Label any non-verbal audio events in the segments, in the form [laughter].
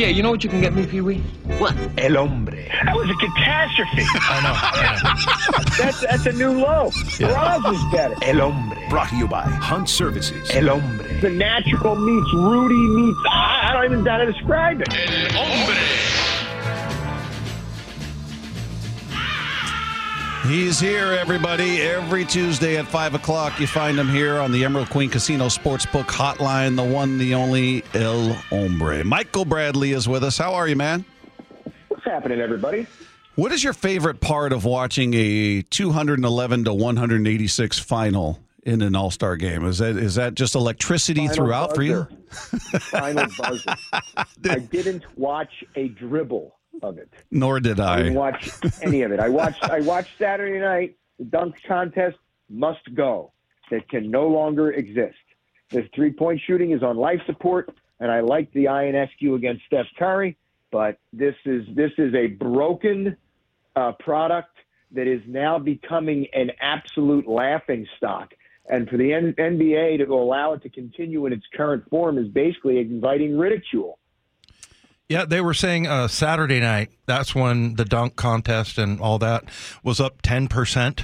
Yeah, you know what you can get me, Pee Wee? What? El hombre. That was a catastrophe. [laughs] I know. I That's that's a new low. Roz is better. El hombre. Brought to you by Hunt Services. El hombre. The natural meets Rudy meets. I I don't even know how to describe it. He's here, everybody. Every Tuesday at 5 o'clock, you find him here on the Emerald Queen Casino Sportsbook Hotline, the one, the only El Hombre. Michael Bradley is with us. How are you, man? What's happening, everybody? What is your favorite part of watching a 211 to 186 final in an All Star game? Is that is that just electricity Final throughout for you? Final buzzer. [laughs] I didn't watch a dribble of it. Nor did I didn't I. watch any of it. I watched. I watched Saturday night. The dunk contest must go. That can no longer exist. This three point shooting is on life support, and I like the Ionescu against Steph Curry, but this is this is a broken uh, product that is now becoming an absolute laughing stock. And for the N- NBA to allow it to continue in its current form is basically inviting ridicule. Yeah, they were saying uh, Saturday night. That's when the dunk contest and all that was up ten percent.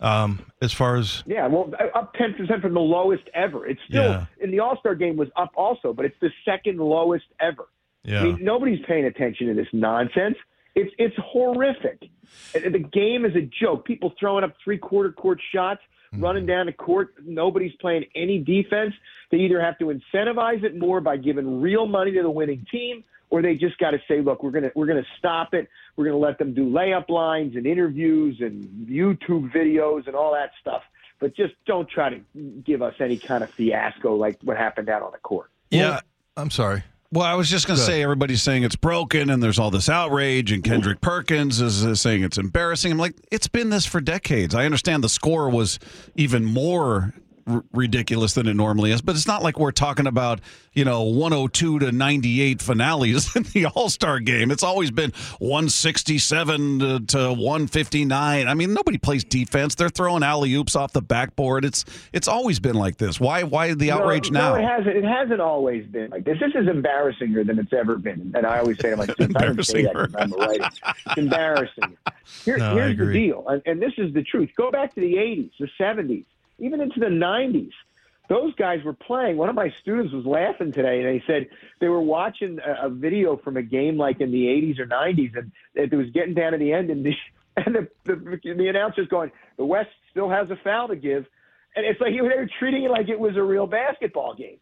Um, as far as Yeah, well, up ten percent from the lowest ever. It's still Yeah. in the All Star game was up also, but it's the second lowest ever. yeah, I mean, nobody's paying attention to this nonsense. It's it's horrific. The game is a joke. People throwing up three quarter court shots, running down the court. Nobody's playing any defense. They either have to incentivize it more by giving real money to the winning team, or they just got to say, look, we're gonna we're gonna stop it. We're gonna let them do layup lines and interviews and YouTube videos and all that stuff. But just don't try to give us any kind of fiasco like what happened out on the court. yeah. I'm sorry. Well, I was just going to say everybody's saying it's broken and there's all this outrage, and Kendrick Perkins is, is saying it's embarrassing. I'm like, it's been this for decades. I understand the score was even more r- ridiculous than it normally is, but it's not like we're talking about, you know, 102 to 98 finales [laughs] in the All Star game. It's always been 167 to, to 159. I mean, nobody plays defense. They're throwing alley oops off the backboard. It's it's always been like this. Why why the outrage no, now? No, it hasn't. It hasn't always been like this. This is embarrassinger than it's ever been. And I always say to my students, I don't say that because I'm a writer. It's embarrassing. [laughs] Here, No, here's the deal, and, and this is the truth. Go back to the 80s, the 70s, even into the 90s. Those guys were playing. One of my students was laughing today, and they said they were watching a, a video from a game like in the 80s or 90s, and it was getting down to the end, and the [laughs] and the, the, the announcer's going, "The West still has a foul to give," and it's like they were treating it like it was a real basketball game.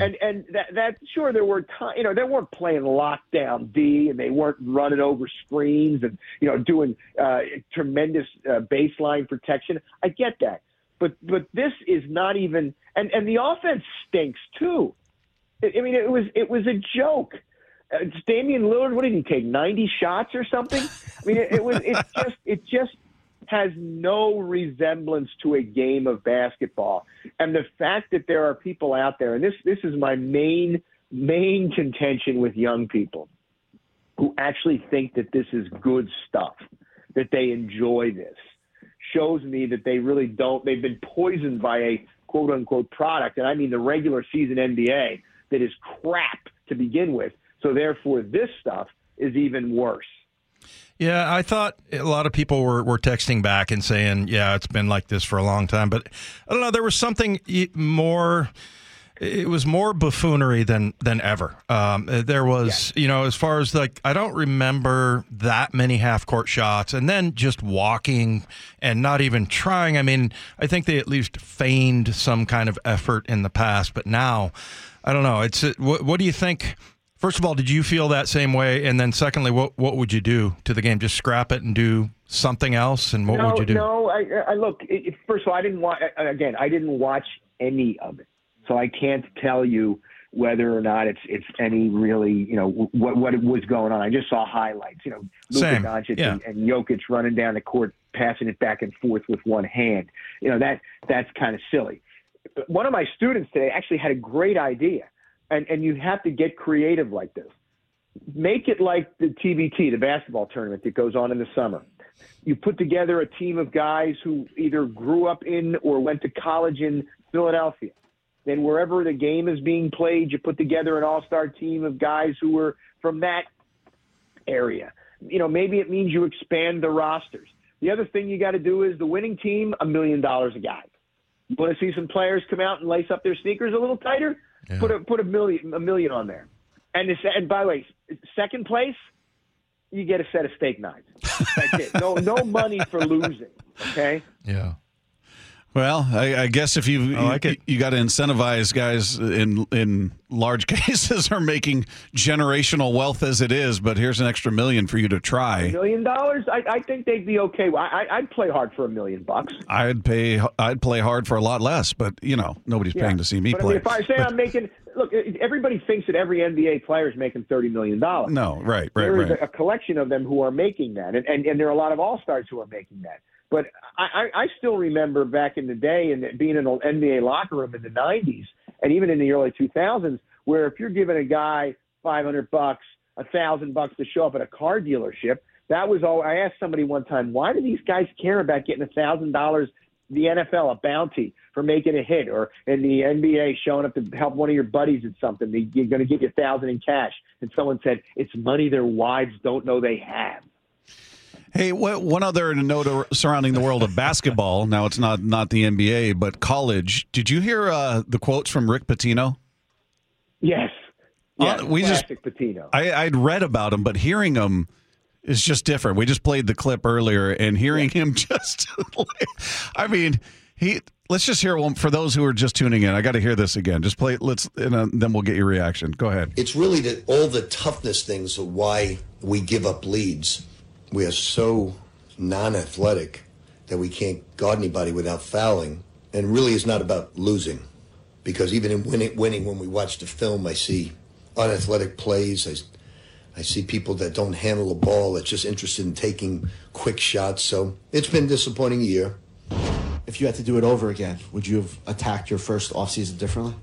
And and that that sure there were ti you know they weren't playing lockdown D and they weren't running over screens and you know doing uh, tremendous uh, baseline protection. I get that, but but this is not even and and the offense stinks too. I mean it was it was a joke. Uh, Damian Lillard, what did he take? Ninety shots or something? I mean, it, it was. It [laughs] just. It just has no resemblance to a game of basketball. And the fact that there are people out there, and this this is my main main contention with young people who actually think that this is good stuff, that they enjoy this, shows me that they really don't. They've been poisoned by a quote unquote product, and I mean the regular season NBA that is crap to begin with. So therefore, this stuff is even worse. Yeah, I thought a lot of people were, were texting back and saying, yeah, it's been like this for a long time. But I don't know, there was something more. It was more buffoonery than than ever. Um, there was, you know, as far as like, I don't remember that many half court shots, and then just walking and not even trying. I mean, I think they at least feigned some kind of effort in the past, but now, I don't know. It's what, what do you think? First of all, did you feel that same way? And then secondly, what what would you do to the game? Just scrap it and do something else? And what no, would you do? No, I, I look. It- first of all, I didn't watch. Again, I didn't watch any of it, so I can't tell you whether or not it's it's any really you know what what was going on. I just saw highlights. You know, Luka Same, Doncic yeah. and, and Jokic running down the court, passing it back and forth with one hand. You know that that's kind of silly. One of my students today actually had a great idea, and and you have to get creative like this. Make it like the TBT, the basketball tournament that goes on in the summer you put together a team of guys who either grew up in or went to college in Philadelphia. Then wherever the game is being played, you put together an all-star team of guys who were from that area. You know, maybe it means you expand the rosters. The other thing you got to do is the winning team, a million dollars a guy. You want to see some players come out and lace up their sneakers a little tighter? Put a put a million a million on there. And this, and by the way, second place, you get a set of steak knives. That's it. No no money for losing. Okay. [laughs] Yeah. Well, I, I guess if you I like you, it. you got to incentivize guys in in large [laughs] cases are making generational wealth as it is, but here's an extra million for you to try. A million dollars, I, I think they'd be okay. I, I, I'd play hard for a million bucks. I'd pay I'd play hard for a lot less, but you know nobody's paying to see me but I play. mean, if I say I'm making, look, everybody thinks that every NBA player is making thirty million dollars. no, right, right, There is right. a, a collection of them who are making that, and, and, and there are a lot of all stars who are making that. But I, I still remember back in the day and being in an NBA locker room in the '90s and even in the early 2000s, where if you're giving a guy 500 bucks, a thousand bucks to show up at a car dealership, that was all. I asked somebody one time, why do these guys care about getting a thousand dollars? The NFL, a bounty for making a hit, or in the NBA, showing up to help one of your buddies at something. They- You're going to get you a thousand in cash, and someone said it's money their wives don't know they have. Hey, what, one other note surrounding the world of basketball. Now it's not not the NBA, but college. Did you hear uh, the quotes from Rick Pitino? Yes. Uh, we just- classic Pitino. I, I'd read about him, but hearing him is just different. We just played the clip earlier, and hearing him [laughs] just, I mean, he. Let's just hear one for those who are just tuning in. I got to hear this again. Just play. Let's, and uh, then we'll get your reaction. Go ahead. it's really the, all the toughness things of why we give up leads. We are so non-athletic that we can't guard anybody without fouling, and really it's not about losing, because even in winning, winning when we watch the film, I see unathletic plays. I, I see people that don't handle the ball. That's just interested in taking quick shots. So it's been a disappointing year. If you had to do it over again, would you have attacked your first offseason differently?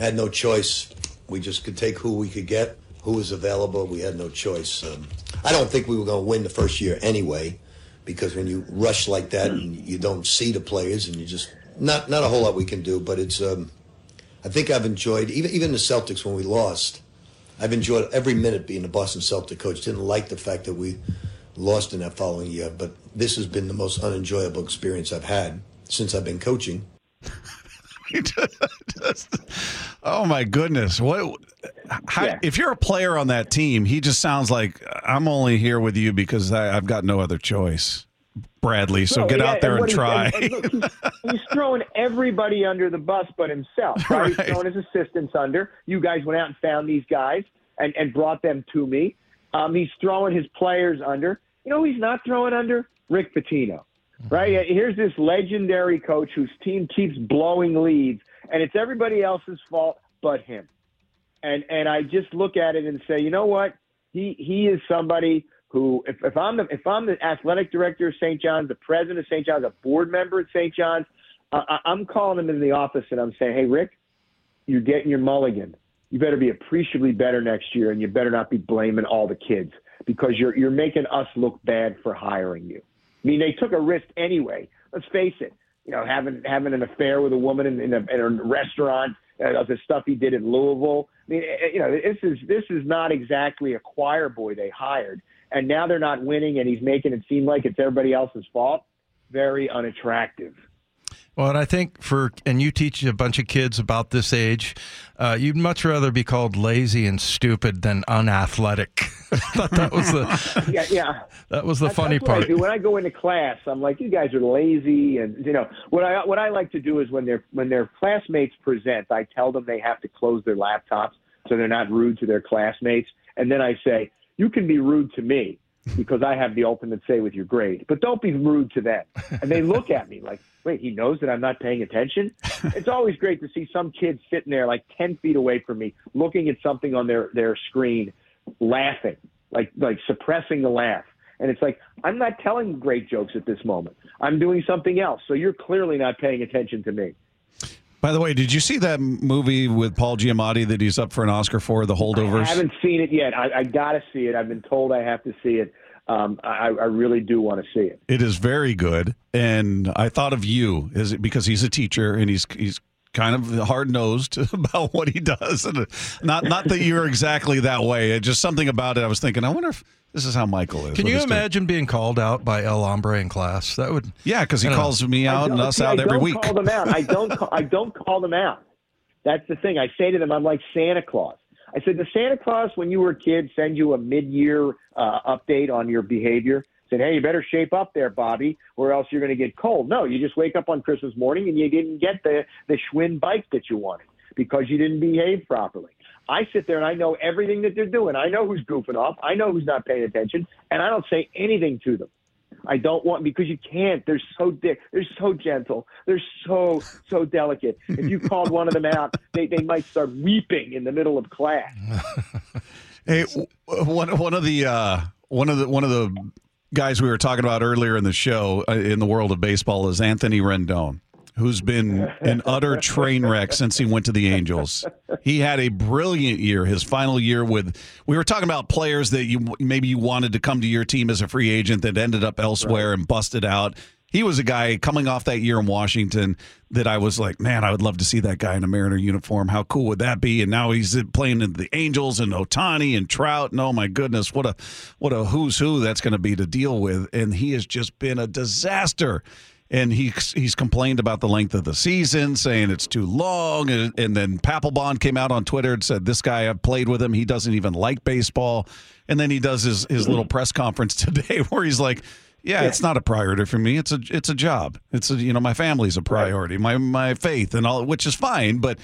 I had no choice. We just could take who we could get, who was available. We had no choice. Um, I don't think we were going to win the first year anyway, because when you rush like that and you don't see the players, and you just not not a whole lot we can do. But it's. Um, I think I've enjoyed even even the Celtics when we lost. I've enjoyed every minute being the Boston Celtic coach. Didn't like the fact that we lost in that following year, but this has been the most unenjoyable experience I've had since I've been coaching. [laughs] Just- oh my goodness! What? How, Yeah. If you're a player on that team, he just sounds like I'm only here with you because I, I've got no other choice, Bradley. So No, get yeah, out there and, he's- try. and- and look, he's, he's throwing everybody under the bus but himself. [laughs] Right? Right. He's throwing his assistants under. You guys went out and found these guys and, and brought them to me. Um, he's throwing his players under. You know he's not throwing under? Rick Pitino. Right? Here's this legendary coach whose team keeps blowing leads, and it's everybody else's fault but him. And and I just look at it and say, you know what? He he is somebody who, if, if I'm the if I'm the athletic director of St. John's, the president of St. John's, a board member at St. John's, I, I'm calling him in the office and I'm saying, hey Rick, you're getting your mulligan. You better be appreciably better next year, and you better not be blaming all the kids because you're you're making us look bad for hiring you. I mean, they took a risk anyway. Let's face it. You know, having having an affair with a woman in, in, a, in a restaurant, uh, the stuff he did in Louisville. I mean, eh, you know, this is this is not exactly a choir boy they hired, and now they're not winning, and he's making it seem like it's everybody else's fault. Very unattractive. Well, and I think for and you teach a bunch of kids about this age, uh, you'd much rather be called lazy and stupid than unathletic. [laughs] I thought that was the [laughs] Yeah, yeah. that was the That's- funny that's I part. When I go into class, I'm like, you guys are lazy, and you know what I what I like to do is when their when their classmates present, I tell them they have to close their laptops so they're not rude to their classmates, and then I say, you can be rude to me because I have the ultimate say with your grade, but don't be rude to them. And they look at me like, wait, he knows that I'm not paying attention. It's always great to see some kids sitting there like ten feet away from me, looking at something on their their screen, laughing, like like suppressing the laugh. And it's like, I'm not telling great jokes at this moment. I'm doing something else. So you're clearly not paying attention to me. By the way, did you see that movie with Paul Giamatti that he's up for an Oscar for, The Holdovers? I haven't seen it yet. I, I got to see it. I've been told I have to see it. Um, I, I really do want to see it. It is very good, and I thought of you is because he's a teacher and he's he's kind of hard nosed [laughs] about what he does, and not not that you're exactly that way. Just something about it. I was thinking, I wonder if this is how Michael is. Can you imagine being called out by El Hombre in class? That would. Yeah, because he I don't know. calls me out and don't- us see, out I every don't week. Call them out. I don't. Call, I don't call them out. That's the thing. I say to them, I'm like Santa Claus. I said, "The Santa Claus, when you were a kid, send you a mid-year uh, update on your behavior? Said, hey, you better shape up there, Bobby, or else you're going to get cold. No, you just wake up on Christmas morning and you didn't get the the Schwinn bike that you wanted because you didn't behave properly. I sit there and I know everything that they're doing. I know who's goofing off. I know who's not paying attention, and I don't say anything to them. I don't want because you can't. They're so di- they're so gentle. They're so so delicate. If you called one of them out, they, they might start weeping in the middle of class. [laughs] Hey, one one of the uh, one of the one of the guys we were talking about earlier in the show uh, in the world of baseball is Anthony Rendon, who's been an utter train wreck since he went to the Angels. He had a brilliant year, his final year with. We were talking about players that you maybe you wanted to come to your team as a free agent that ended up elsewhere and busted out. He was a guy coming off that year in Washington that I was like, man, I would love to see that guy in a Mariner uniform. How cool would that be? And now he's playing in the Angels and Ohtani and Trout. And oh my goodness, what a what a who's who that's going to be to deal with. And he has just been a disaster. And he's he's complained about the length of the season, saying it's too long. And, and then Papelbon came out on Twitter and said, "This guy, I've played with him. He doesn't even like baseball." And then he does his his little press conference [laughs] today where he's like, yeah, it's not a priority for me. It's a it's a job. It's a you know my family's a priority. My my faith and all, which is fine. But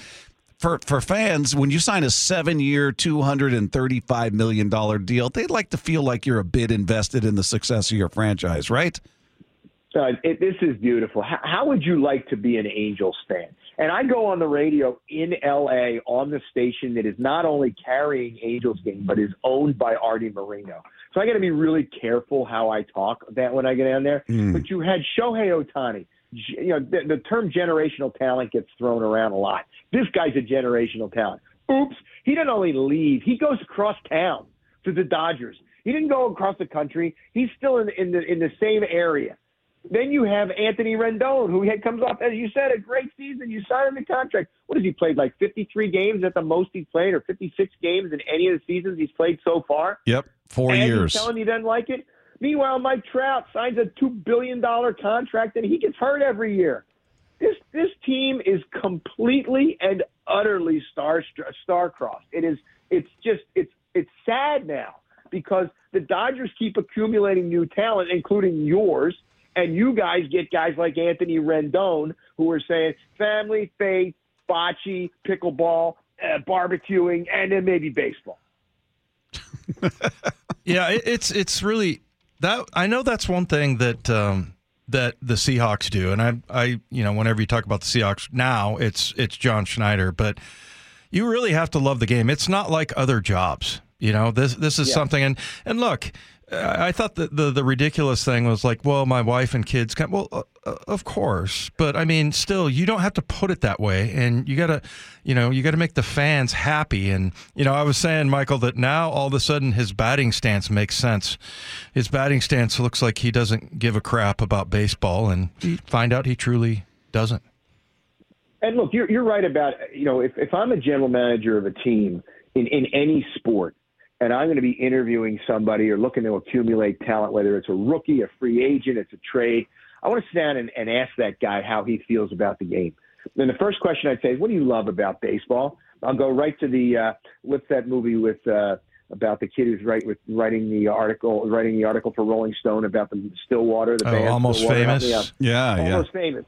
for for fans, when you sign a seven year, two hundred and thirty five million dollar deal, they'd like to feel like you're a bit invested in the success of your franchise, right? Uh, it, this is beautiful. How, how would you like to be an Angels fan? And I go on the radio in LA on the station that is not only carrying Angels game, but is owned by Arte Moreno. So I got to be really careful how I talk that when I get down there. But you had Shohei Ohtani. You know, the, the term generational talent gets thrown around a lot. This guy's a generational talent. Oops, he didn't only leave; he goes across town to the Dodgers. He didn't go across the country. He's still in, in the in the same area. Then you have Anthony Rendon, who had, comes off, as you said, a great season. You sign him a contract. What has he played? Like 53 games at the most he's played, or 56 games in any of the seasons he's played so far. Yep, four and years. He's telling you he doesn't like it. Meanwhile, Mike Trout signs a two billion dollar contract, and he gets hurt every year. This this team is completely and utterly star star-crossed. It is. It's just. It's it's sad now because the Dodgers keep accumulating new talent, including yours, and you guys get guys like Anthony Rendon who are saying family, faith, bocce, pickleball, uh, barbecuing, and then maybe baseball. [laughs] Yeah, it, it's it's really that I know that's one thing that um, that the Seahawks do, and I I you know whenever you talk about the Seahawks now, it's it's John Schneider, but you really have to love the game. It's not like other jobs. You know, this this is something, and and look, I thought that the the ridiculous thing was like, well, my wife and kids. Can, well, uh, uh, of course, but I mean, still, you don't have to put it that way, and you gotta, you know, you gotta make the fans happy. And you know, I was saying, Michael, that now all of a sudden his batting stance makes sense. His batting stance looks like he doesn't give a crap about baseball, and find out he truly doesn't. And look, you're you're right about you know if if I'm a general manager of a team in in any sport, and I'm going to be interviewing somebody or looking to accumulate talent, whether it's a rookie, a free agent, it's a trade, I want to sit down and, and ask that guy how he feels about the game. Then the first question I'd say is, what do you love about baseball? I'll go right to the uh, what's that movie with uh, about the kid who's right with writing the article, writing the article for Rolling Stone about the Stillwater, the Oh, band Almost Stillwater. Famous? Yeah, yeah. Almost famous.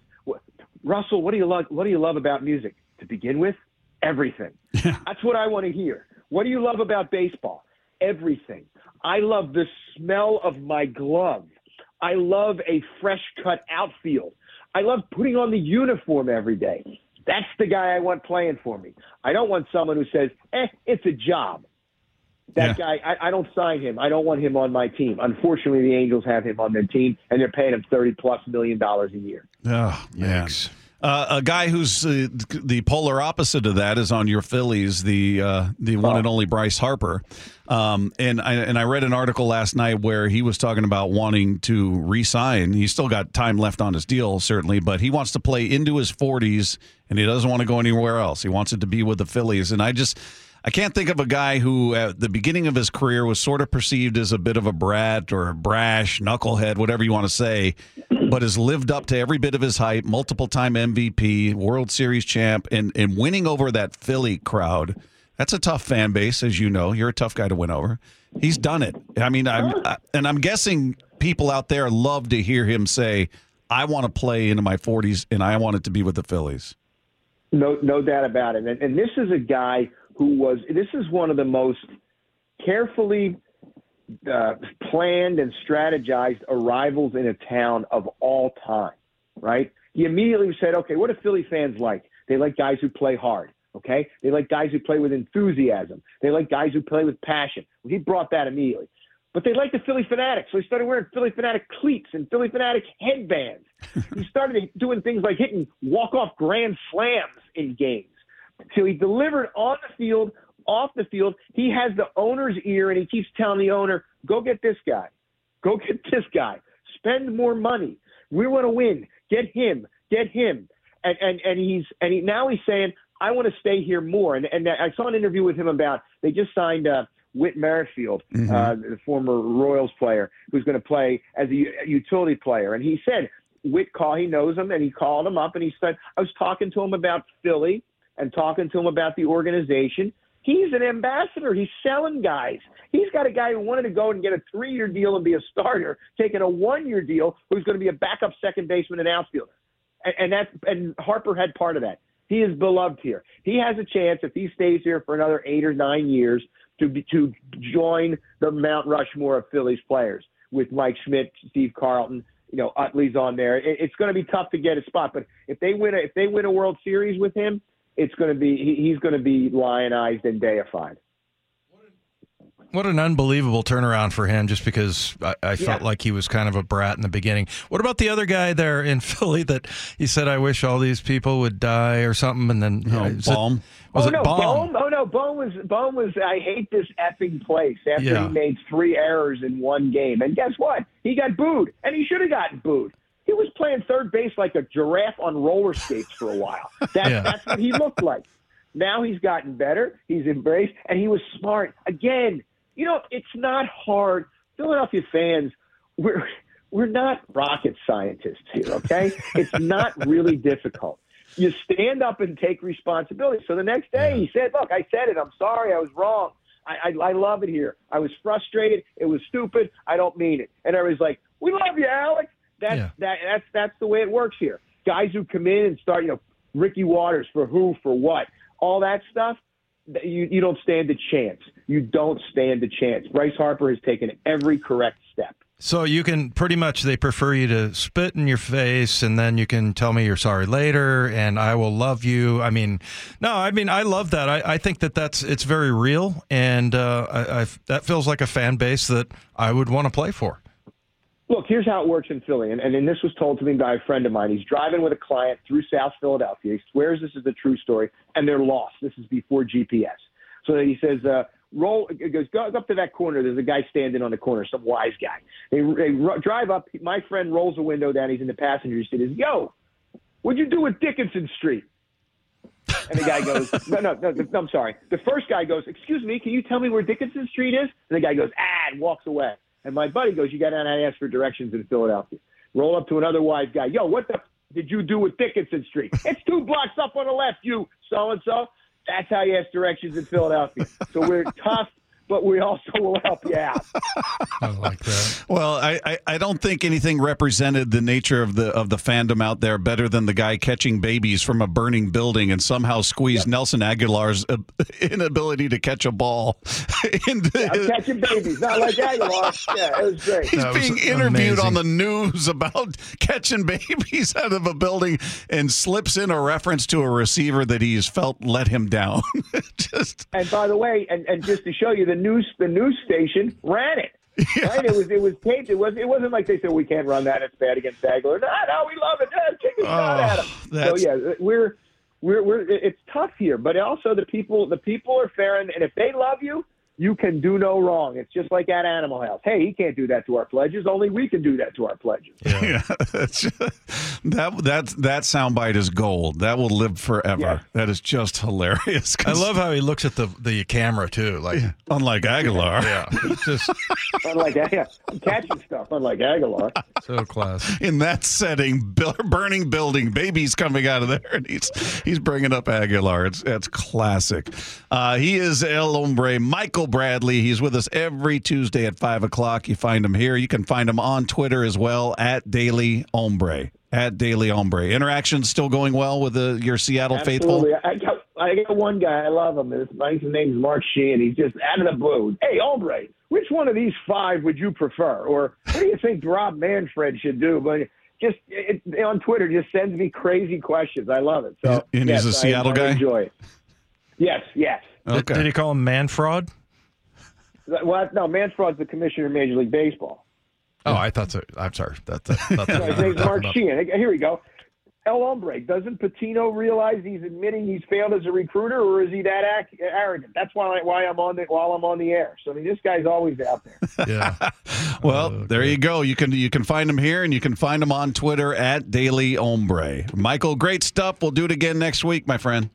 Russell, what do you love? What do you love about music? To begin with, everything. [laughs] That's what I want to hear. What do you love about baseball? Everything. I love the smell of my glove. I love a fresh cut outfield. I love putting on the uniform every day. That's the guy I want playing for me. I don't want someone who says, "Eh, it's a job." That Yeah. guy, I, I don't sign him. I don't want him on my team. Unfortunately, the Angels have him on their team, and they're paying him thirty plus million dollars a year. Oh man. Uh, a guy who's uh, the polar opposite of that is on your Phillies, the uh, the one and only Bryce Harper. Um, and I and I read an article last night where he was talking about wanting to re-sign. He's still got time left on his deal, certainly, but he wants to play into his 40s, and he doesn't want to go anywhere else. He wants it to be with the Phillies, and I just. I can't think of a guy who, at the beginning of his career, was sort of perceived as a bit of a brat or a brash knucklehead, whatever you want to say, but has lived up to every bit of his hype, multiple time MVP, World Series champ, and, and winning over that Philly crowd. That's a tough fan base, as you know. You're a tough guy to win over. He's done it. I mean, I'm, I, and I'm guessing people out there love to hear him say, I want to play into my 40s and I want it to be with the Phillies. No, no doubt about it. And, and this is a guy who was. This is one of the most carefully uh, planned and strategized arrivals in a town of all time. Right? He immediately said, "Okay, what do Philly fans like? They like guys who play hard. Okay, they like guys who play with enthusiasm. They like guys who play with passion." Well, he brought that immediately. But they like the Phillie Phanatics, so he started wearing Phillie Phanatic cleats and Phillie Phanatic headbands. [laughs] he started doing things like hitting walk-off grand slams in games. So he delivered on the field, off the field. He has the owner's ear, and he keeps telling the owner, "Go get this guy, go get [laughs] this guy, spend more money. We want to win. Get him, get him." And and and he's and he now he's saying, "I want to stay here more." And and I saw an interview with him about they just signed. Uh, Whit Merrifield, uh, the former Royals player, who's going to play as a utility player, and he said Whit call he knows him, and he called him up, and he said I was talking to him about Philly and talking to him about the organization. He's an ambassador. He's selling guys. He's got a guy who wanted to go and get a three-year deal and be a starter, taking a one-year deal, who's going to be a backup second baseman and outfielder, and, and that's and Harper had part of that. He is beloved here. He has a chance if he stays here for another eight or nine years to be, to join the Mount Rushmore of Phillies players with Mike Schmidt, Steve Carlton. You know, Utley's on there. It, it's going to be tough to get a spot, but if they win a, if they win a World Series with him, it's going to be he, he's going to be lionized and deified. What an unbelievable turnaround for him, just because I, I felt Yeah. like he was kind of a brat in the beginning. What about the other guy there in [laughs] Philly that he said, I wish all these people would die or something? And then Oh, is it- Bohm? was oh it no, Bohm? Oh no, Bohm was Bohm was. I hate this effing place. After Yeah. he made three errors in one game, and guess what? He got booed, and he should have gotten booed. He was playing third base like a giraffe on roller skates for a while. [laughs] That's Yeah. that's what he looked like. Now he's gotten better. He's embraced, and he was smart. Again, you know, it's not hard. Philadelphia fans, we're we're not rocket scientists here, okay? [laughs] it's not really difficult. You stand up and take responsibility. So the next day he said, "Look, I said it. I'm sorry. I was wrong. I, I, I love it here. I was frustrated. It was stupid. I don't mean it." And I was like, "We love you, Alex." That's Yeah. that that's that's the way it works here. Guys who come in and start, you know, Ricky Watters for who, for what, all that stuff. You you don't stand a chance. You don't stand a chance. Bryce Harper has taken every correct step. So you can pretty much they prefer you to spit in your face and then you can tell me you're sorry later and I will love you. I mean, no, I mean I love that. I, I think that that's it's very real and uh, I, I that feels like a fan base that I would want to play for. Look, here's how it works in Philly, and, and, and this was told to me by a friend of mine. He's driving with a client through South Philadelphia. He swears this is a true story, and they're lost. This is before GPS. So he says, uh, roll, goes, go up to that corner. There's a guy standing on the corner, some wise guy. They, they ro- drive up. My friend rolls a window down. He's in the passenger seat. He says, yo, what'd you do with Dickinson Street? And the guy goes, [laughs] no, no, no, no, I'm sorry. The first guy goes, excuse me, can you tell me where Dickinson Street is? And the guy goes, ah, and walks away. And my buddy goes, you got to ask for directions in Philadelphia. Roll up to another wise guy. Yo, what the f- did you do with Dickinson Street? [laughs] It's two blocks up on the left, you so and so. That's how you ask directions in Philadelphia. So we're tough, but we also will help you out. [laughs] I like that. Well, I, I, I don't think anything represented the nature of the of the fandom out there better than the guy catching babies from a burning building and somehow squeezed Nelson Agholor's uh, [laughs] inability to catch a ball. [laughs] into, I'm catching babies, not like Agholor. Yeah, it was great. He's That was being interviewed amazing. on the news about catching babies out of a building and slips in a reference to a receiver that he's felt let him down. Just And by the way, and, and just to show you, the news the news station ran it. Right? It was it was taped. It was it wasn't like they said we can't run that. It's bad against Agholor. No, no, we love it. Yeah, kick a shot Oh, at him. So yeah, we're we're we're it's tough here, but also the people the people are fair, and, and if they love you, you can do no wrong. It's just like at Animal House. Hey, he can't do that to our pledges. Only we can do that to our pledges. Yeah, [laughs] that's, that that that soundbite is gold. That will live forever. Yeah. That is just hilarious. I love how he looks at the the camera too. Like, unlike Agholor. yeah, he's just [laughs] Unlike yeah, catching stuff. Unlike Agholor. so classy. in that setting, burning building, babies coming out of there, and he's he's bringing up Agholor. It's that's classic. Uh, he is El Hombre, Michael Bradley. He's with us every Tuesday at five o'clock. You find him here. You can find him on Twitter as well at Daily Hombre. At Daily Hombre. Interactions still going well with the, your Seattle faithful. I got I got one guy. I love him. His, his name's Mark Sheehan. He's just out of the blue. Hey, Albright, which one of these five would you prefer? Or what do you think Rob Manfred should do? But just it, on Twitter, just sends me crazy questions. I love it. So And he's a Seattle I guy? Enjoy it. Yes, yes. Did, did he call him man fraud? Well, no, Manfred's the commissioner of Major League Baseball. Oh, I thought so. I'm sorry. That's, that, thought that No, his name's Mark Sheehan. Here we go. El Hombre, doesn't Pitino realize he's admitting he's failed as a recruiter, or is he that ac- arrogant? That's why I, why I'm on the while I'm on the air. So I mean, this guy's always out there. [laughs] Yeah. [laughs] Well, oh, there you go. You can you can find him here, and you can find him on Twitter at Daily Hombre. Michael, great stuff. We'll do it again next week, my friend.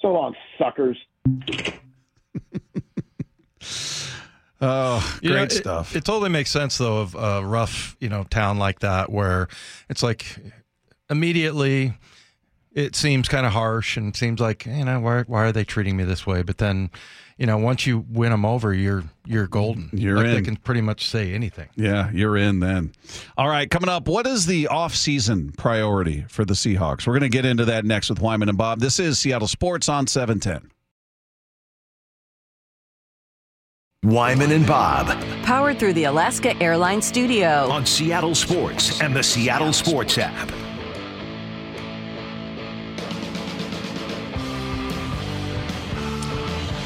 So long, suckers. Oh, You great know, stuff. It, totally makes sense though of a rough, you know, town like that where it's like immediately it seems kind of harsh and seems like you know why why are they treating me this way? But then, you know, once you win them over, you're you're golden. You're like They can pretty much say anything. yeah, you're in then. All right, coming up, what is the off-season priority for the Seahawks? We're going to get into that next with Wyman and Bob. This is Seattle Sports on 710. Wyman and Bob Powered through the Alaska Airlines Studio. on Seattle Sports and the Seattle Sports app.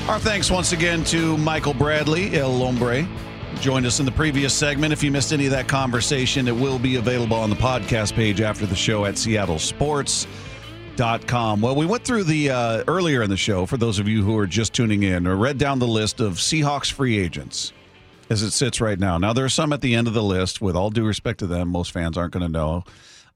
Our thanks once again to Michael Bradley, El Hombre. Joined us in the previous segment. If you missed any of that conversation, it will be available on the podcast page after the show at seattlesports.com. Well, we went through the uh, earlier in the show, for those of you who are just tuning in, or read down the list of Seahawks free agents as it sits right now. Now, there are some at the end of the list, with all due respect to them, most fans aren't going to know.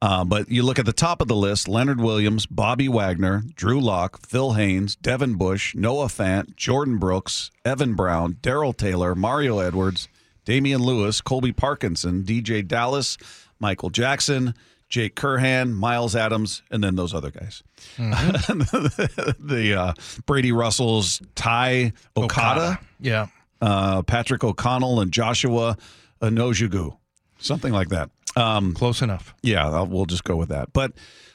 Uh, but you look at the top of the list Leonard Williams, Bobby Wagner, Drew Lock, Phil Haynes, Devin Bush, Noah Fant, Jordyn Brooks, Evan Brown, Darrell Taylor, Mario Edwards, Damien Lewis, Colby Parkinson, DeeJay Dallas, Michael Jackson, Jake Curhan, Myles Adams, and then those other guys. [laughs] the uh, Brady Russells, Ty Okada, Yeah. Uh, Patrick O'Connell, and Joshua Anojugu. Something like that. Um, Close enough. yeah, I'll, we'll just go with that. But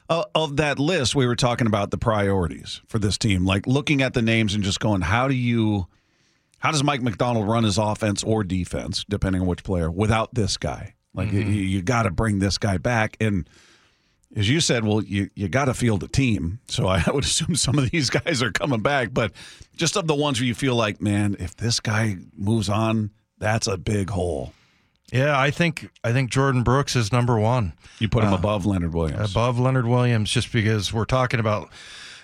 uh, of that list, we were talking about the priorities for this team, like looking at the names and just going, how do you, how does Mike Macdonald run his offense or defense, depending on which player, without this guy? Like mm-hmm. you, you got to bring this guy back, and as you said, well, you you got to field a team. So [laughs] I would assume some of these guys are coming back, but just of the ones where you feel like, man, if this guy moves on, that's a big hole. Yeah, I think I think Jordyn Brooks is number one. You put him uh, above Leonard Williams. above Leonard Williams just because we're talking about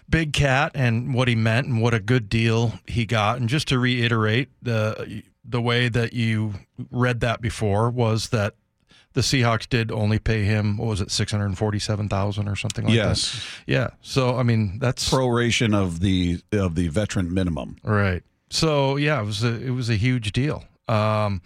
Big Cat and what he meant and what a good deal he got. And just to reiterate, the the way that you read that before was that the Seahawks did only pay him what was it six hundred forty seven thousand or something like Yes. that. Yeah. So I mean that's proration of the of the veteran minimum. Right. So yeah, it was a it was a huge deal. Um,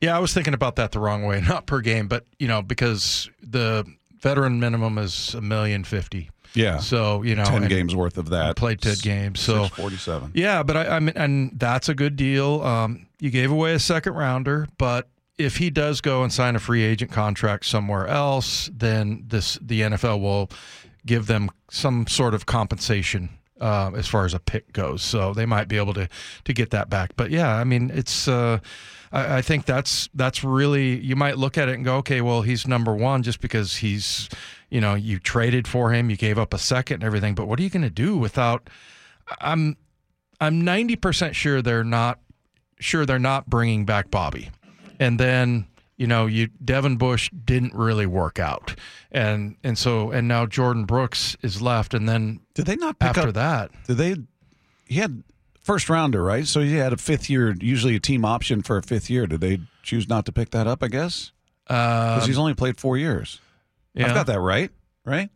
yeah, I was thinking about that the wrong way, [laughs] not per game, but you know because the veteran minimum is a million fifty. Yeah. So you know, ten games worth of that. played ten games. So forty-seven. yeah, but I, I mean, and that's a good deal. Um, you gave away a second rounder, but if he does go and sign a free agent contract somewhere else, then this the NFL will give them some sort of compensation uh, as far as a pick goes. So they might be able to to get that back. But yeah, I mean, it's. Uh, I, I think that's that's really you might look at it and go, okay, well, he's number one just because he's, you know, you traded for him, you gave up a second and everything. But what are you going to do without? I'm I'm 90% sure they're not sure they're not bringing back Bobby. And then you know you Devin Bush didn't really work out, and and so and now Jordyn Brooks is left, and then Did they not pick after up that, Did they? He had first rounder, right? So he had a fifth year, usually a team option for a fifth year. Did they choose not to pick that up? I guess because he's only played four years. yeah, I've got that right, right?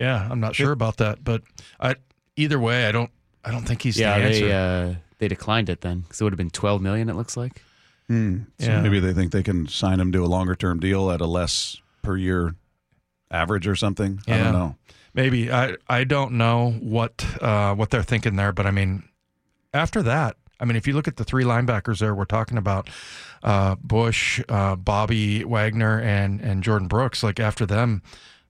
yeah, I'm not sure about that, but I either way, I don't I don't think he's yeah, the answer. they uh, they declined it then because it would have been twelve million. It looks like. So Yeah. maybe they think they can sign him to a longer term deal at a less per year average or something. I don't know. Maybe I I don't know what uh, what they're thinking there, but I mean, after that, I mean, if you look at the three linebackers there, we're talking about uh, Bush, uh, Bobby Wagner, and and Jordyn Brooks. Like after them,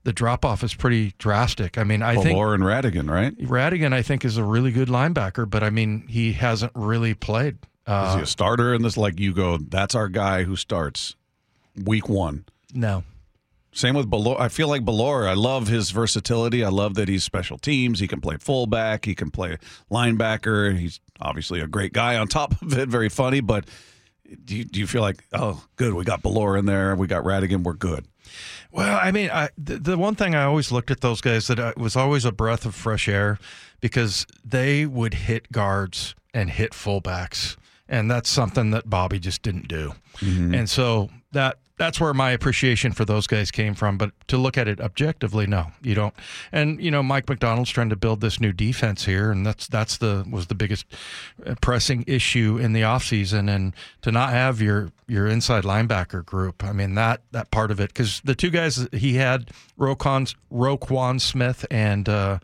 the drop off is pretty drastic. I mean, I think Bellore and Rhattigan, right? Rhattigan, I think, is a really good linebacker, but I mean, he hasn't really played. Is Uh, he a starter in this? Like you go, that's our guy who starts week one. no, Same with Bellore. I feel like Bellore. I love his versatility. I love that he's special teams. He can play fullback. He can play linebacker. He's obviously a great guy on top [laughs] of it. Very funny. But do you, do you feel like, oh, good, we got Bellore in there. We got Rhattigan. We're good. Well, I mean, I, the, the one thing I always looked at those guys that uh, was always a breath of fresh air because they would hit guards and hit fullbacks, and that's something that Bobby just didn't do. And so that that's where my appreciation for those guys came from. But to look at it objectively, no, you don't. And you know, Mike Macdonald's trying to build this new defense here, and that's that's the was the biggest uh, pressing issue in the offseason. and to not have your your inside linebacker group. I mean that that part of it because the two guys he had Roquan Roquan Smith and. Uh,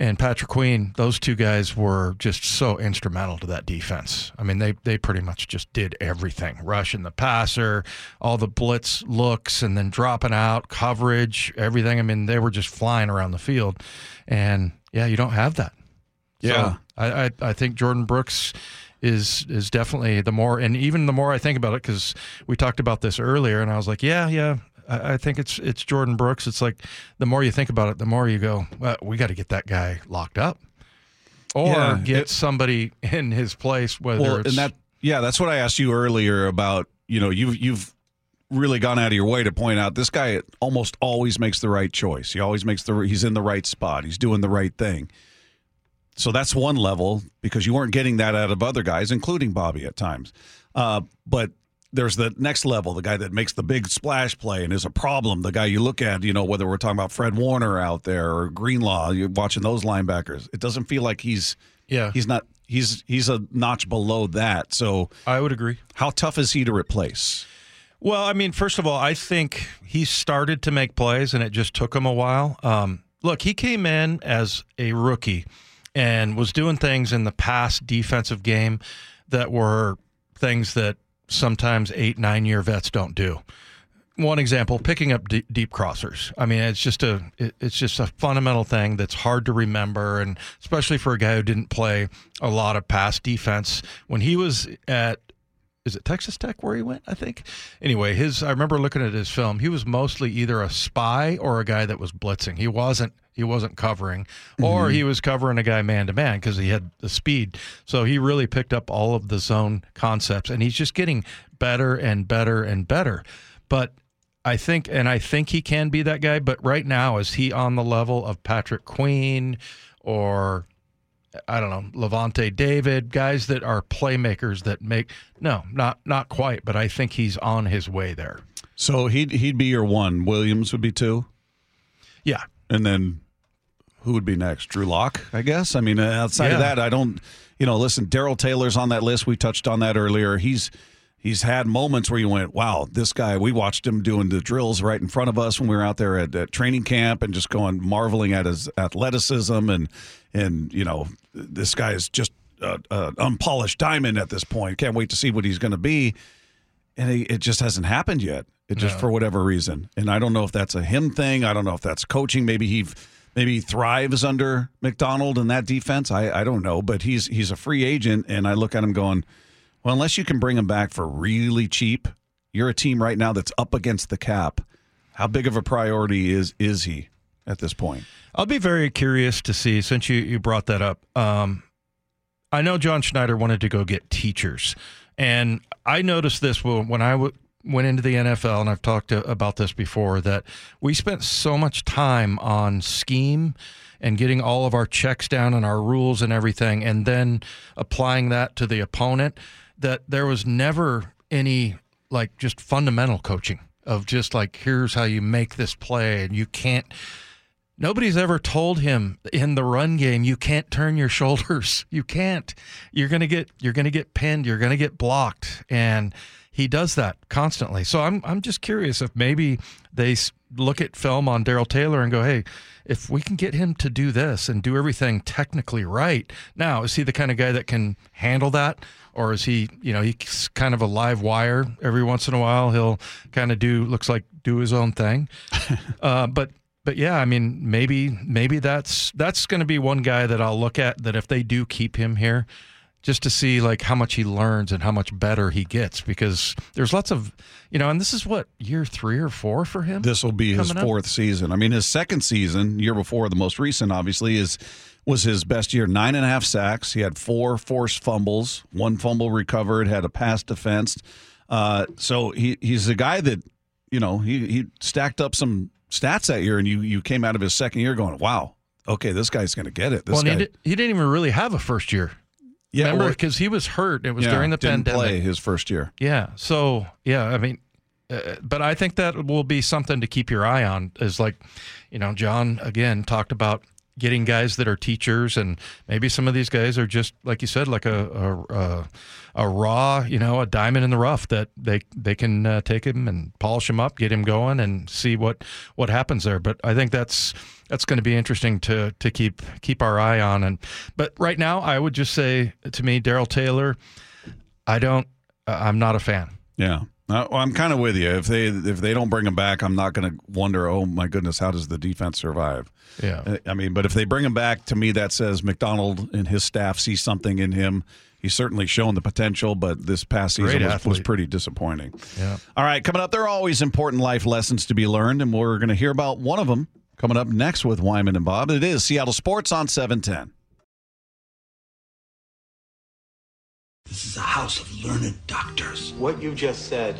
and Patrick Queen, those two guys were just so instrumental to that defense. I mean, they they pretty much just did everything: rushing the passer, all the blitz looks, and then dropping out coverage, everything. I mean, they were just flying around the field, and yeah, you don't have that. Yeah. so I, I I think Jordyn Brooks is is definitely the more, and even the more I think about it, because we talked about this earlier, and I was like, yeah, yeah, I, think it's it's Jordyn Brooks. It's like the more you think about it, the more you go, well, we got to get that guy locked up, or Yeah, get it- somebody in his place. Whether Well, it's and that yeah, that's what I asked you earlier about. You know, you've you've really gone out of your way to point out this guy almost always makes the right choice. He always makes the he's in the right spot. He's doing the right thing. So that's one level because you weren't getting that out of other guys, including Bobby at times. Uh, but there's the next level, the guy that makes the big splash play and is a problem. The guy you look at, you know, whether we're talking about Fred Warner out there or Greenlaw, you're watching those linebackers. It doesn't feel like he's yeah, he's not he's he's a notch below that. So I would agree. how tough is he to replace? Well, I mean, first of all, I think he started to make plays, and it just took him a while. Um, look, he came in as a rookie and was doing things in the past defensive game that were things that sometimes eight, nine year vets don't do. One example: picking up deep, deep crossers. I mean, it's just a it- it's just a fundamental thing that's hard to remember, and especially for a guy who didn't play a lot of pass defense. When he was at is it Texas Tech where he went? I think. Anyway, his I remember looking at his film. He was mostly either a spy or a guy that was blitzing. He wasn't he wasn't covering, or mm-hmm. he was covering a guy man to man because he had the speed. So he really picked up all of the zone concepts, and he's just getting better and better and better. But I think, and I think he can be that guy. But right now, is he on the level of Patrick Queen or I don't know, Lavonte David, guys that are playmakers that make no, not not quite, but I think he's on his way there. So he'd he'd be your one. Williams would be two, Yeah. and then who would be next? Drew Lock, I guess. I mean, uh, outside of that, I don't. You know, listen, Darrell Taylor's on that list. We touched on that earlier. He's he's had moments where you went, "Wow, this guy." We watched him doing the drills right in front of us when we were out there at, at training camp, and just going marveling at his athleticism and and you know, this guy is just an unpolished diamond at this point. Can't wait to see what he's going to be. and it, it just hasn't happened yet. It just for whatever reason, and I don't know if that's a him thing. I don't know if that's coaching. Maybe he maybe thrives under Macdonald and that defense. I I don't know, but he's he's a free agent, and I look at him going, well, unless you can bring him back for really cheap, you're a team right now that's up against the cap. How big of a priority is is he at this point? I'll be very curious to see since you, you brought that up. Um, I know John Schneider wanted to go get teachers, And I noticed this when I w- went into the NFL, and I've talked to, about this before, that we spent so much time on scheme and getting all of our checks down and our rules and everything, and then applying that to the opponent, that there was never any like just fundamental coaching of just like, here's how you make this play, and you can't. Nobody's ever told him in the run game you can't turn your [laughs] shoulders. You can't. You're gonna get you're gonna get pinned. You're gonna get blocked, and he does that constantly. So I'm I'm just curious if maybe they look at film on Darrell Taylor and go, hey, if we can get him to do this and do everything technically right, now is he the kind of guy that can handle that? Or is he, you know, he's kind of a live wire. Every once in a while, he'll kind of do looks like do his own thing. [laughs] uh, but but yeah, I mean, maybe maybe that's that's going to be one guy that I'll look at. That if they do keep him here, just to see like how much he learns and how much better he gets, because there's lots of, you know, and this is what year three or four for him. This will be his coming up? fourth season. I mean, his second season, year before the most recent, obviously, is was his best year. Nine and a half sacks. He had four forced fumbles, one fumble recovered, had a pass defense. Uh, so he he's a guy that you know he he stacked up some stats that year, and you you came out of his second year going, wow, okay, this guy's going to get it. This well, guy, he, did, he didn't even really have a first year. Yeah, Remember, because he was hurt. It was yeah, during the didn't pandemic. play his first year. Yeah. So yeah, I mean, uh, but I think that will be something to keep your eye on. Is like, you know, John again talked about getting guys that are teachers, and maybe some of these guys are just like you said, like a a, a, a raw, you know, a diamond in the rough that they they can uh, take him and polish him up, get him going, and see what what happens there. But I think that's that's going to be interesting to to keep keep our eye on. And but right now, I would just say to me, Darrell Taylor, I don't, I'm not a fan. Yeah. Uh, well, I'm kind of with you. If they if they don't bring him back, I'm not going to wonder. Oh my goodness, how does the defense survive? Yeah. Uh, I mean, but if they bring him back, to me that says Macdonald and his staff see something in him. He's certainly shown the potential, but this past season was, was pretty disappointing. Yeah. All right, coming up, there are always important life lessons to be learned, and we're going to hear about one of them coming up next with Wyman and Bob. It is Seattle Sports on 710. This is a house of learned doctors. What you just said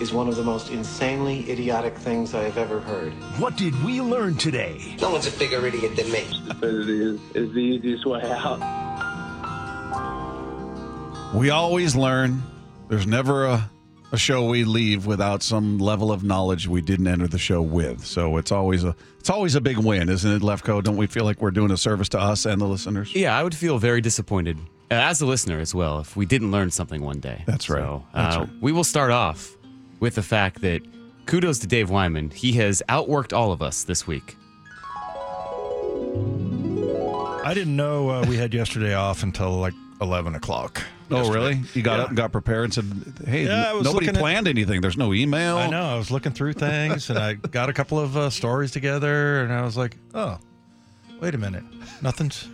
is one of the most insanely idiotic things I have ever heard. What did we learn today? No one's a bigger idiot than me. Stupidity is, is the easiest way out. We always learn. There's never a, a show we leave without some level of knowledge we didn't enter the show with. So it's always a it's always a big win, isn't it, Lefko? Don't we feel like we're doing a service to us and the listeners? Yeah, I would feel very disappointed as a listener as well if we didn't learn something one day. That's right. So, That's uh, right. We will start off with the fact that kudos to Dave Wyman. He has outworked all of us this week. I didn't know uh, we had yesterday off until like 11 o'clock. Oh, really? You got Yeah. up and got prepared and said, "Hey, Yeah, nobody looking at- planned anything. There's no email." I know. I was looking through things and I got a couple of uh, stories together and I was like, oh, wait a minute. Nothing's.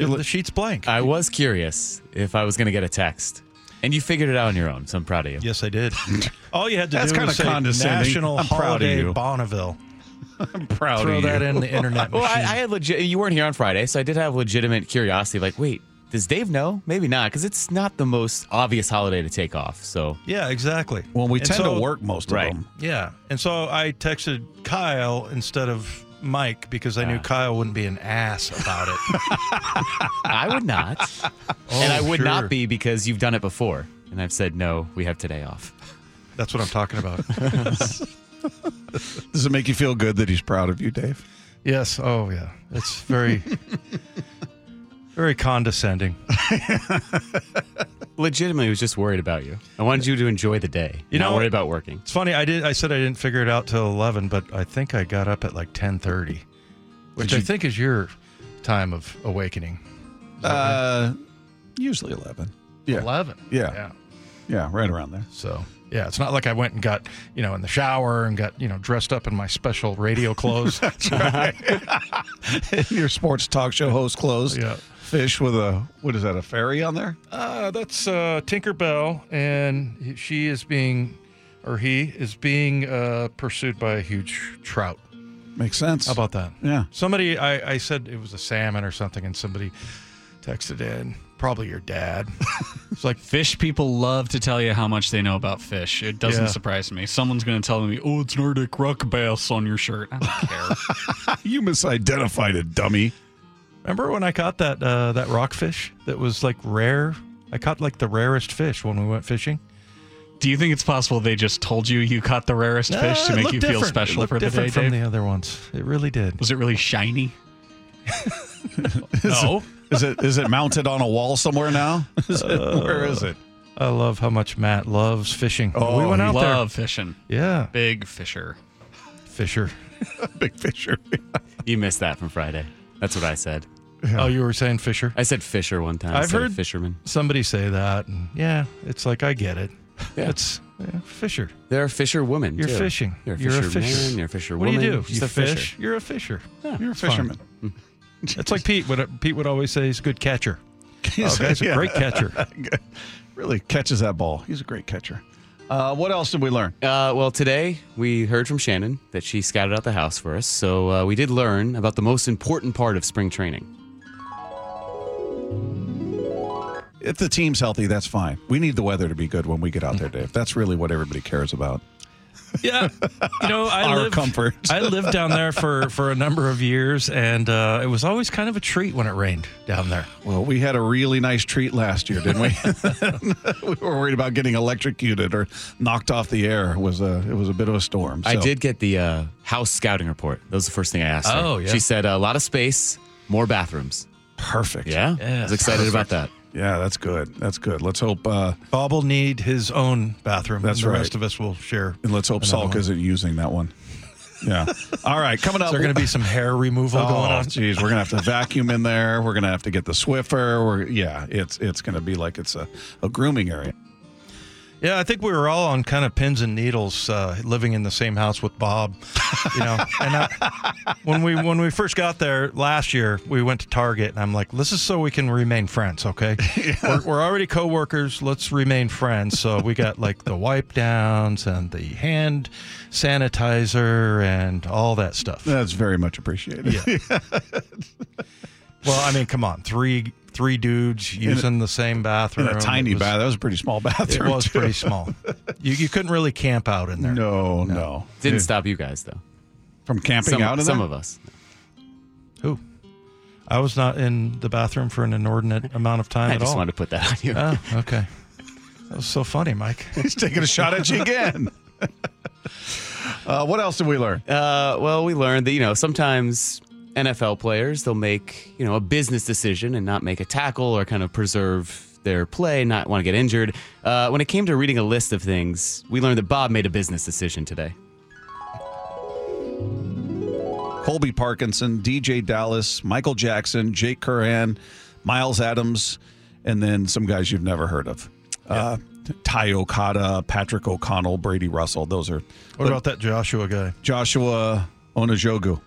The, the sheet's blank. I was curious if I was going to get a text, and you figured it out on your own. So I'm proud of you. Yes, I did. [laughs] All you had to That's do kinda was say condescending. National I'm proud of Holiday you. Bonneville. [laughs] I'm proud Throw of that in the internet [laughs] Well, I, machine. I had legit. You weren't here on Friday, so I did have legitimate curiosity. Like, wait, does Dave know? Maybe not, because it's not the most obvious holiday to take off. So yeah, exactly. Well, we And tend so- to work most Right. of them. Yeah. And so I texted Kyle instead of Mike because I knew. Kyle wouldn't be an ass about it. [laughs] I would not, oh, and I would sure. not be because you've done it before, and I've said no. We have today off. That's what I'm talking about. [laughs] Does it make you feel good that he's proud of you, Dave? yes. Oh, yeah. It's very, [laughs] very condescending. Legitimately, was just worried about you. I wanted you to enjoy the day. You not know worry about working. It's funny. I did. I said I didn't figure it out till 11, but I think I got up at like 10:30, which Did I think is your time of awakening. Uh, usually eleven. Yeah, 11. Yeah. Yeah. yeah, right around there. So yeah, it's not like I went and got you know in the shower and got you know dressed up in my special radio clothes. [laughs] That's right. [laughs] [laughs] Your sports talk show host clothes. Yeah. Fish with a what is that? A fairy on there? Uh, that's uh, Tinkerbell, and she is being, or he is being uh, pursued by a huge trout. Makes sense. How about that? Yeah. Somebody, I, I said it was a salmon or something, and somebody texted in Probably your dad. [laughs] It's like fish people love to tell you how much they know about fish. It doesn't Yeah. surprise me. Someone's going to tell me, "Oh, it's Nordic rock bass on your shirt." I don't care. [laughs] you misidentified it, dummy. Remember when I caught that uh, that rockfish that was like rare? I caught like the rarest fish when we went fishing. Do you think it's possible they just told you you caught the rarest fish to Uh, make looked you feel special it for the different day, from Dave? the other ones. It really did. Was it really shiny? [laughs] no. Is it is it mounted on a wall somewhere now? [laughs] Is it- where is it? I love how much Matt loves fishing. Oh, we went he out Love fishing. Yeah, Big fisher. fisher. [laughs] Big fisher. You missed that from Friday. That's what I said. Oh, you were saying fisher? I said Fisher one time. I've heard- fisherman. Somebody say that, and yeah, it's like I get it. Yeah. It's yeah, fisher. There are fisher women. You're too. fishing. You're a You're a fisherman. fisher. You're a fisher What do woman. you do? Just you a fisher. fish. You're a fisher. Yeah. You're a It's fisherman. It's [laughs] like Pete. What Pete would always say, he's a good catcher. [laughs] He's Oh, a yeah. great catcher. [laughs] really catches that ball. He's a great catcher. Uh, what else did we learn? Uh, well, today we heard from Shannon that she scouted out the house for us. So uh, we did learn about the most important part of spring training. If the team's healthy, that's fine. We need the weather to be good when we get out there, Dave. That's really what everybody cares about. Yeah, you know, I [laughs] Our lived, comfort. I lived down there for for a number of years, and uh, it was always kind of a treat when it rained down there. Well, we had a really nice treat last year, didn't we? [laughs] [laughs] we were worried about getting electrocuted or knocked off the air. It was a it was a bit of a storm. I did get the uh, house scouting report. That was the first thing I asked her. Oh, yeah. She said a lot of space, more bathrooms. Perfect. Yeah, Yeah, I was excited about that. Yeah, that's good. That's good. Let's hope uh, Bob will need his own bathroom. That's and the right. rest of us will share. and let's hope another Salk one. isn't using that one. Yeah. [laughs] All right, coming up. Is there going to be some hair removal Oh, going on? Geez, we're gonna have to [laughs] vacuum in there. We're gonna have to get the Swiffer. We're yeah, it's it's gonna be like it's a, a grooming area. Yeah, I think we were all on kind of pins and needles, uh, living in the same house with Bob. You know, [laughs] and I, when we when we first got there last year, we went to Target, and I'm like, "This is so we can remain friends, okay? [laughs] We're, we're already coworkers. Let's remain friends." So we got like the wipe downs and the hand sanitizer and all that stuff. That's very much appreciated. Yeah. [laughs] well, I mean, come on, three three dudes using the same In bathroom. a tiny was- bath. That was a pretty small bathroom. [laughs] It was too. pretty small. You, you couldn't really camp out in there. No, no. no. Didn't Yeah. stop you guys though. From camping Some, out in some there? of us. Who? I was not in the bathroom for an inordinate amount of time I at just wanted to put that on you. Oh, okay. That was so funny, Mike. [laughs] He's taking a shot at you again. [laughs] uh, what else did we learn? Uh, well, we learned that you know sometimes NFL players they'll make you know a business decision and not make a tackle or kind of preserve their play, not want to get injured. Uh, when it came to reading a list of things, we learned that Bob made a business decision today. Colby Parkinson, DeeJay Dallas, Michael Jackson, Jake Curhan, Myles Adams, and then some guys you've never heard of. Uh, Ty Okada, Patrick O'Connell, Brady Russell. Those are What about that Joshua guy? Joshua Onujiogu.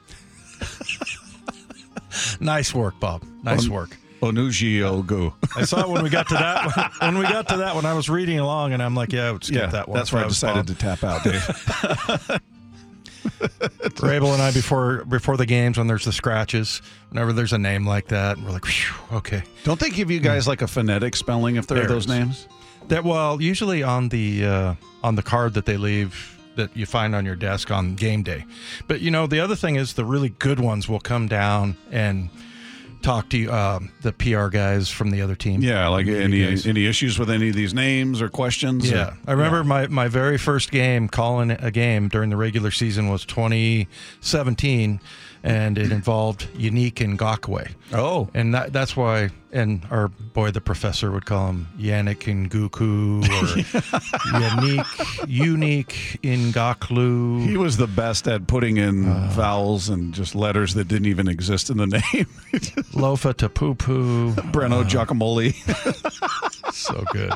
Nice work, Bob. Nice work. Onujiogu. I saw it when we got to that. One. [laughs] When we got to that, one, I was reading along, and I'm like, "Yeah, I would skip Yeah, that one." that's where I was decided Bob. to tap out, Dave. [laughs] Rabel and I before before the games when there's the scratches, whenever there's a name like that, we're like, okay. Don't they give you guys like a phonetic spelling if there are those is. names? That well, usually on the uh, on the card that they leave that you find on your desk on game day. But you know, the other thing is the really good ones will come down and talk to you, uh, the PR guys from the other team. Yeah, like any guys. any issues with any of these names or questions? Yeah, or- I remember my, my very first game calling a game during the regular season was 2017, and it involved Unique and Gakwe. Oh, and that that's why. And our boy, the professor, would call him Yannick and or [laughs] Unique, Unique in Gaklu. He was the best at putting in Uh. vowels and just letters that didn't even exist in the [laughs] name. Lofa to poo poo. Breno Giacomelli. [laughs] so good.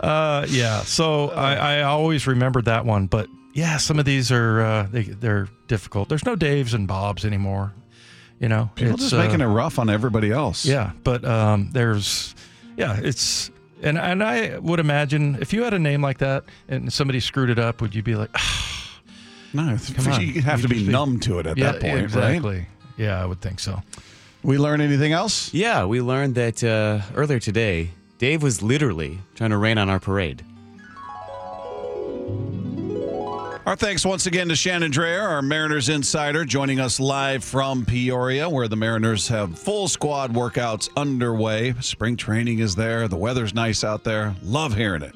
Uh, yeah. So I, I always remembered that one, but yeah, some of these are uh, they, they're difficult. There's no Daves and Bobs anymore. You know, People It's, just uh, making it rough on everybody else. Yeah, but um, there's, yeah, it's, and and I would imagine if you had a name like that and somebody screwed it up, would you be like, No, come on, you have to be just numb to it at yeah, that point, exactly. right? Yeah, I would think so. We learn anything else? Yeah, we learned that uh, earlier today, Dave was literally trying to rain on our parade. Our thanks once again to Shannon Dreyer, our Mariners insider, joining us live from Peoria, where the Mariners have full squad workouts underway. Spring training is there. The weather's nice out there. Love hearing it.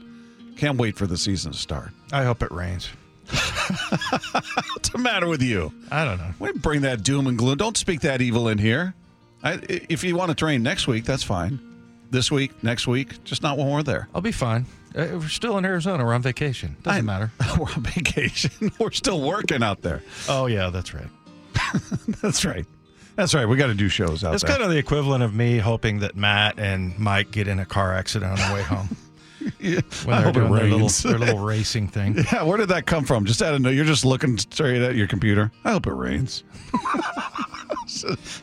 Can't wait for the season to start. I hope it rains. [laughs] What's the matter with you? I don't know. We bring that doom and gloom. Don't speak that evil in here. I, if you want to train next week, that's fine. This week, next week, just not when we're there. I'll be fine. Uh, we're still in Arizona. We're on vacation. Doesn't I- matter. [laughs] we're on vacation. [laughs] we're still working out there. Oh yeah, that's right. [laughs] That's right. That's right. We got to do shows out It's there. It's kind of the equivalent of me hoping that Matt and Mike get in a car accident on the way home. Yeah, When I they're hope it doing their little, rains. their little racing thing. Yeah, where did that come from? Just out of no, you're just looking straight at your computer. I hope it rains.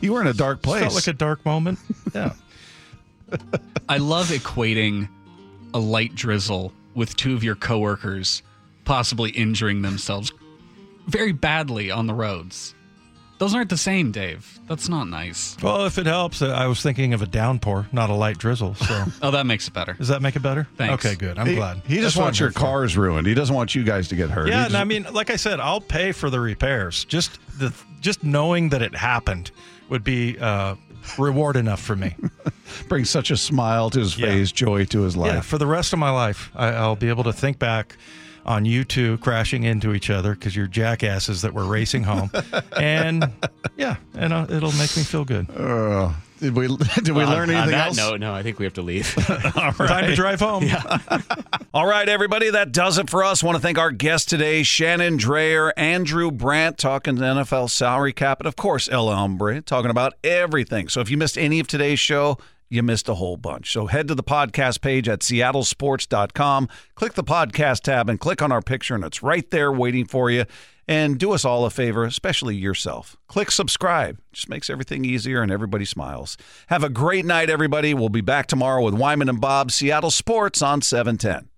You were in a dark place. Felt like a dark moment. Yeah. I love equating a light drizzle with two of your coworkers possibly injuring themselves very badly on the roads. Those aren't the same, Dave. That's not nice. Well, if it helps, uh, I was thinking of a downpour, not a light drizzle. So, [laughs] Oh, that makes it better. does that make it better? Thanks. Okay, good. I'm he, glad. He just That's wants your here for. cars ruined. He doesn't want you guys to get hurt. Yeah, He and I mean, like I said, I'll pay for the repairs. Just the just knowing that it happened would be uh, reward enough for me. [laughs] brings such a smile to his Yeah. face, joy to his life. Yeah, for the rest of my life, I, I'll be able to think back on you two crashing into each other because you're jackasses that were racing home, [laughs] and yeah, and uh, it'll make me feel good. Uh, did we [laughs] did we learn on anything else? note, no, I think we have to leave. [laughs] All right. Time to drive home. [laughs] All right, everybody, that does it for us. want to thank our guest today, Shannon Dreyer, Andrew Brandt, talking to NFL salary cap, and of course, El Hombre, talking about everything. So if you missed any of today's show, you missed a whole bunch. So head to the podcast page at seattlesports.com, click the podcast tab, and click on our picture, and it's right there waiting for you. And do us all a favor, especially yourself. Click subscribe. Just makes everything easier and everybody smiles. Have a great night, everybody. We'll be back tomorrow with Wyman and Bob, Seattle Sports on 710.